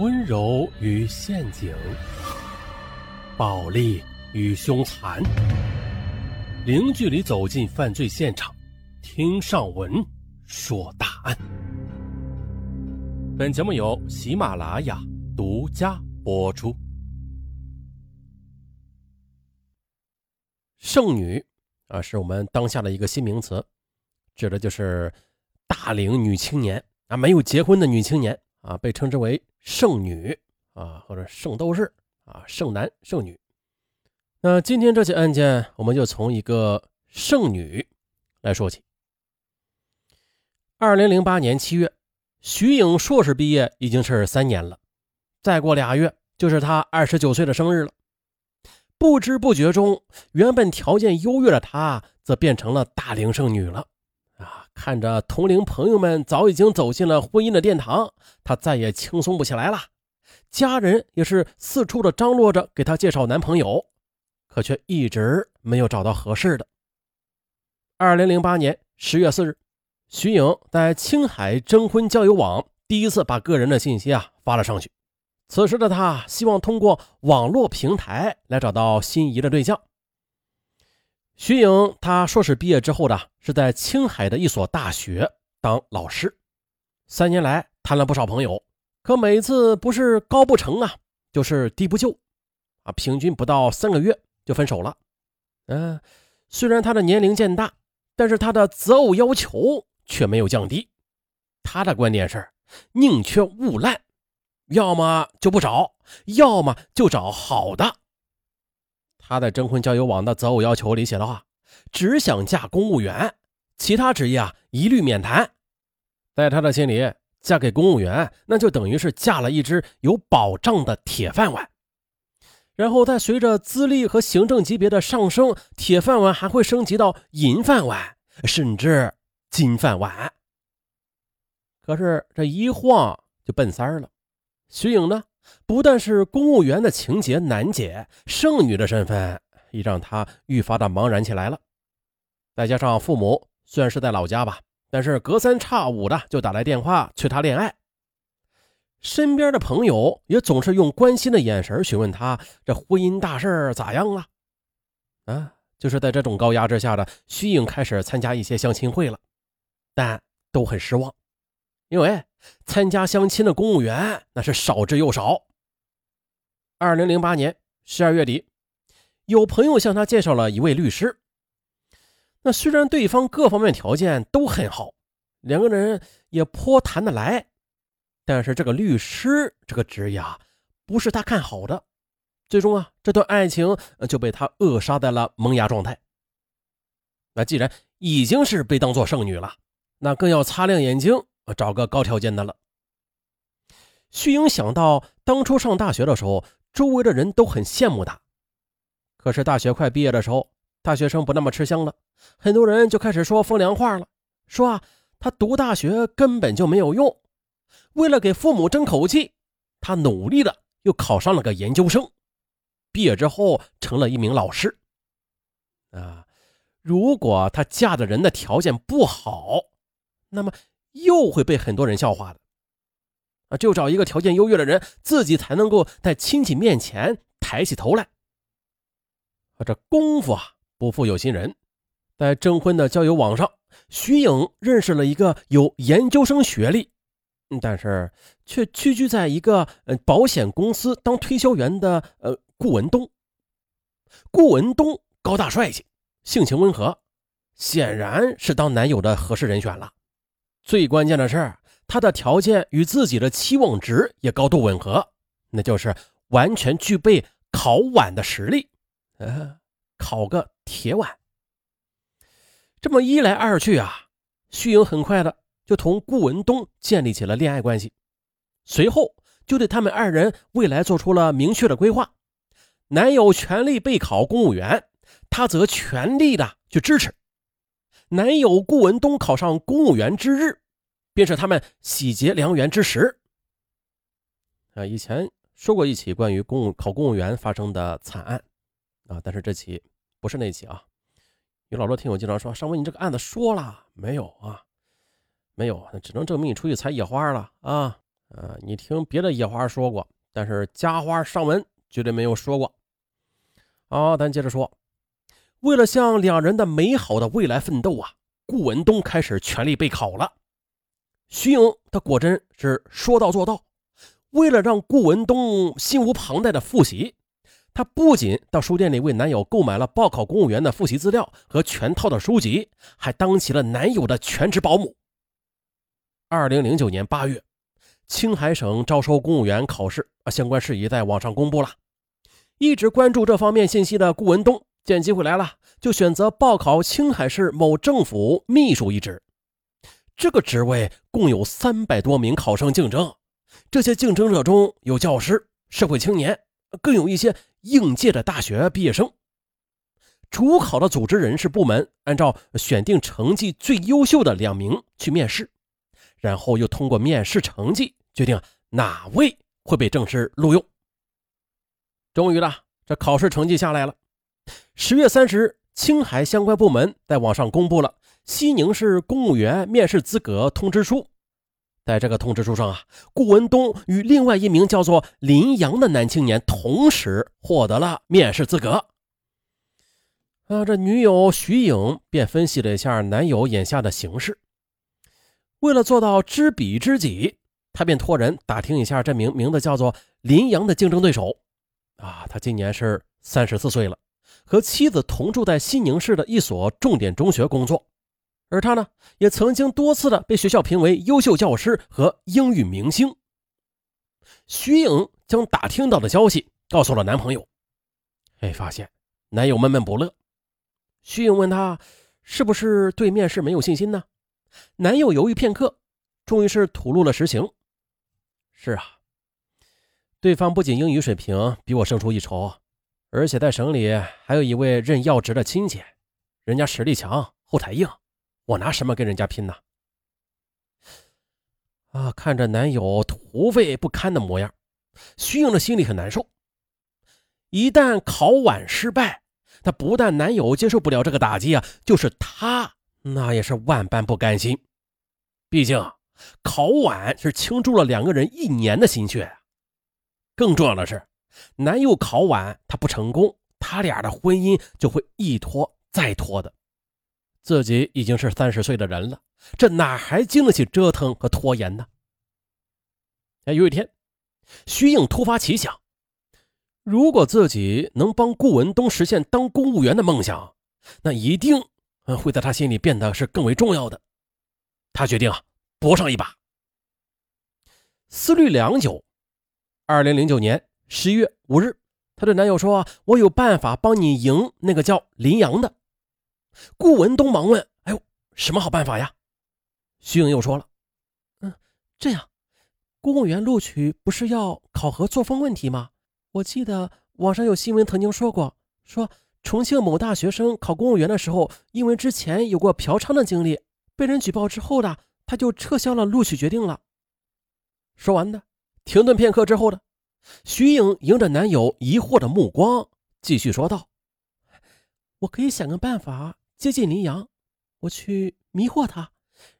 温柔与陷阱，暴力与凶残，零距离走进犯罪现场，听上文说大案。本节目由喜马拉雅独家播出。剩女啊，是我们当下的一个新名词，指的就是大龄女青年啊，没有结婚的女青年啊，被称之为。剩女啊，或者圣斗士啊，剩男剩女。那今天这起案件，我们就从一个剩女来说起。二零零八年七月，徐颖硕士毕业已经是三年了，再过俩月就是她二十九岁的生日了。不知不觉中，原本条件优越的她，则变成了大龄剩女了。看着同龄朋友们早已经走进了婚姻的殿堂，她再也轻松不起来了。家人也是四处的张罗着给她介绍男朋友，可却一直没有找到合适的。二零零八年十月四日，徐颖在青海征婚交友网第一次把个人的信息啊发了上去。此时的她希望通过网络平台来找到心仪的对象。徐颖，她硕士毕业之后的是在青海的一所大学当老师，三年来谈了不少朋友，可每次不是高不成啊，就是低不就，啊，平均不到三个月就分手了。嗯，虽然他的年龄渐大，但是他的择偶要求却没有降低。他的观点是宁缺毋滥，要么就不找，要么就找好的。他在征婚交友网的择偶要求里写的话，只想嫁公务员，其他职业啊一律免谈。在他的心里，嫁给公务员那就等于是嫁了一只有保障的铁饭碗。然后再随着资历和行政级别的上升，铁饭碗还会升级到银饭碗，甚至金饭碗。可是这一晃就奔三了，徐颖呢？不但是公务员的情节难解，剩女的身份也让她愈发的茫然起来了。再加上父母虽然是在老家吧，但是隔三差五的就打来电话催她恋爱。身边的朋友也总是用关心的眼神询问她这婚姻大事咋样了。啊，就是在这种高压之下的徐颖开始参加一些相亲会了，但都很失望。因为参加相亲的公务员那是少之又少。二零零八年十二月底，有朋友向他介绍了一位律师。那虽然对方各方面条件都很好，两个人也颇谈得来，但是这个律师这个职业啊不是他看好的。最终啊，这段爱情就被他扼杀在了萌芽状态。那既然已经是被当做剩女了，那更要擦亮眼睛。找个高条件的了。徐英想到当初上大学的时候，周围的人都很羡慕他。可是大学快毕业的时候，大学生不那么吃香了，很多人就开始说风凉话了，说啊，他读大学根本就没有用。为了给父母争口气，他努力的又考上了个研究生，毕业之后成了一名老师。啊，如果他嫁的人的条件不好，那么。又会被很多人笑话的啊！就找一个条件优越的人，自己才能够在亲戚面前抬起头来。啊，这功夫啊，不负有心人，在征婚的交友网上，徐颖认识了一个有研究生学历，但是却屈居在一个呃保险公司当推销员的呃顾文东。顾文东高大帅气，性情温和，显然是当男友的合适人选了。最关键的是，他的条件与自己的期望值也高度吻合，那就是完全具备考碗的实力，呃，考个铁碗。这么一来二去啊，徐颖很快的就同顾文东建立起了恋爱关系，随后就对他们二人未来做出了明确的规划。男友全力备考公务员，他则全力的去支持。男友顾文东考上公务员之日，便是他们喜结良缘之时。啊，以前说过一起关于公务考公务员发生的惨案，啊，但是这起不是那起啊。有老多听友经常说：“上文，你这个案子说了没有啊？没有，那只能证明你出去采野花了啊！呃，你听别的野花说过，但是家花上文绝对没有说过。好，咱接着说，为了向两人的美好的未来奋斗啊，顾文东开始全力备考了。徐颖他果真是说到做到，为了让顾文东心无旁贷的复习，他不仅到书店里为男友购买了报考公务员的复习资料和全套的书籍，还当起了男友的全职保姆。二零零九年八月。青海省招收公务员考试啊相关事宜在网上公布了，一直关注这方面信息的顾文东见机会来了，就选择报考青海市某政府秘书一职。这个职位共有三百多名考生竞争，这些竞争者中有教师、社会青年，更有一些应届的大学毕业生。主考的组织人事部门按照选定成绩最优秀的两名去面试，然后又通过面试成绩。决定哪位会被正式录用。终于了，这考试成绩下来了。十月三十日，青海相关部门在网上公布了西宁市公务员面试资格通知书。在这个通知书上啊，顾文东与另外一名叫做林阳的男青年同时获得了面试资格。啊，这女友徐颖便分析了一下男友眼下的形势，为了做到知彼知己。他便托人打听一下这名名字叫做林阳的竞争对手，啊，他今年是三十四岁了，和妻子同住在西宁市的一所重点中学工作，而他呢，也曾经多次的被学校评为优秀教师和英语明星。徐颖将打听到的消息告诉了男朋友，哎，发现男友闷闷不乐。徐颖问他是不是对面试没有信心呢？男友犹豫片刻，终于是吐露了实情。是啊，对方不仅英语水平比我胜出一筹，而且在省里还有一位任要职的亲戚，人家实力强，后台硬，我拿什么跟人家拼呢？啊，看着男友颓废不堪的模样，徐颖的心里很难受。一旦考晚失败，她不但男友接受不了这个打击啊，就是她那也是万般不甘心，毕竟。考晚是倾注了两个人一年的心血更重要的是，男友考晚他不成功，他俩的婚姻就会一拖再拖的。自己已经是三十岁的人了，这哪还经得起折腾和拖延呢？哎，有一天，徐颖突发奇想，如果自己能帮顾文东实现当公务员的梦想，那一定会在他心里变得是更为重要的。他决定啊。搏上一把。思虑良久，二零零九年十一月五日，她对男友说：“我有办法帮你赢那个叫林阳的。”顾文东忙问：“哎呦，什么好办法呀？”徐颖又说了：“嗯，这样，公务员录取不是要考核作风问题吗？我记得网上有新闻曾经说过，说重庆某大学生考公务员的时候，因为之前有过嫖娼的经历，被人举报之后呢。”他就撤销了录取决定了。说完的，停顿片刻之后的，徐颖迎着男友疑惑的目光，继续说道：“我可以想个办法接近林阳，我去迷惑他，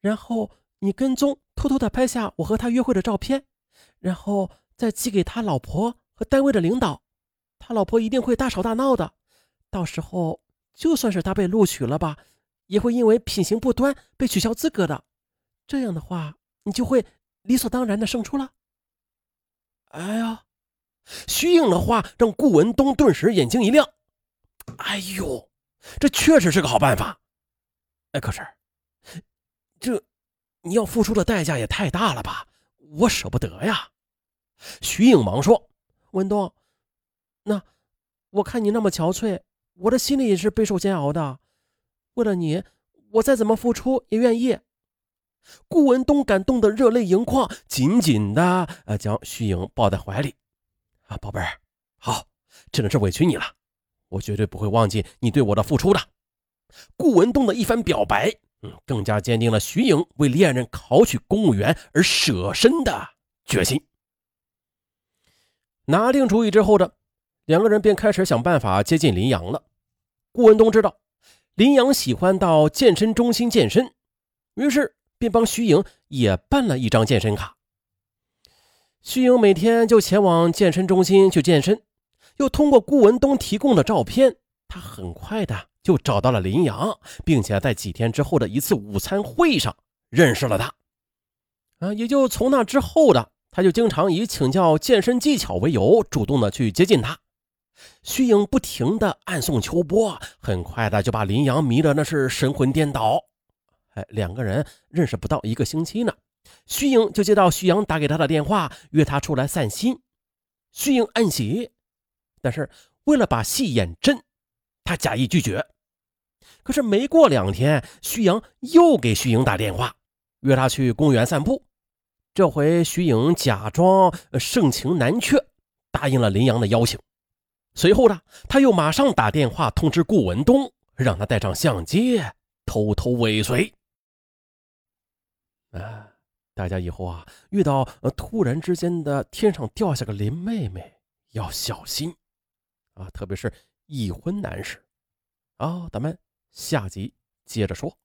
然后你跟踪，偷偷的拍下我和他约会的照片，然后再寄给他老婆和单位的领导，他老婆一定会大吵大闹的。到时候就算是他被录取了吧，也会因为品行不端被取消资格的。”这样的话，你就会理所当然的胜出了。哎呀，徐颖的话让顾文东顿时眼睛一亮。哎呦，这确实是个好办法。哎，可是，这你要付出的代价也太大了吧？我舍不得呀。徐颖忙说：“文东，那我看你那么憔悴，我的心里也是备受煎熬的。为了你，我再怎么付出也愿意。”顾文东感动得热泪盈眶，紧紧的呃将徐颖抱在怀里。宝贝儿，好，真的是委屈你了，我绝对不会忘记你对我的付出的。顾文东的一番表白，嗯，更加坚定了徐颖为恋人考取公务员而舍身的决心。拿定主意之后的两个人便开始想办法接近林阳了。顾文东知道林阳喜欢到健身中心健身，于是。便帮徐颖也办了一张健身卡。徐颖每天就前往健身中心去健身，又通过顾文东提供的照片，他很快的就找到了林阳，并且在几天之后的一次午餐会上认识了他。啊，也就从那之后的，他就经常以请教健身技巧为由，主动的去接近他。徐颖不停的暗送秋波，很快的就把林阳迷得那是神魂颠倒。哎，两个人认识不到一个星期呢。徐颖就接到徐阳打给他的电话，约他出来散心。徐颖暗喜，但是为了把戏演真，他假意拒绝。可是没过两天，徐阳又给徐颖打电话，约他去公园散步。这回徐颖假装盛情难却，答应了林阳的邀请。随后呢，他又马上打电话通知顾文东，让他带上相机，偷偷尾随。大家以后啊，遇到呃突然之间的天上掉下个林妹妹，要小心啊，特别是已婚男士。啊，咱们下集接着说。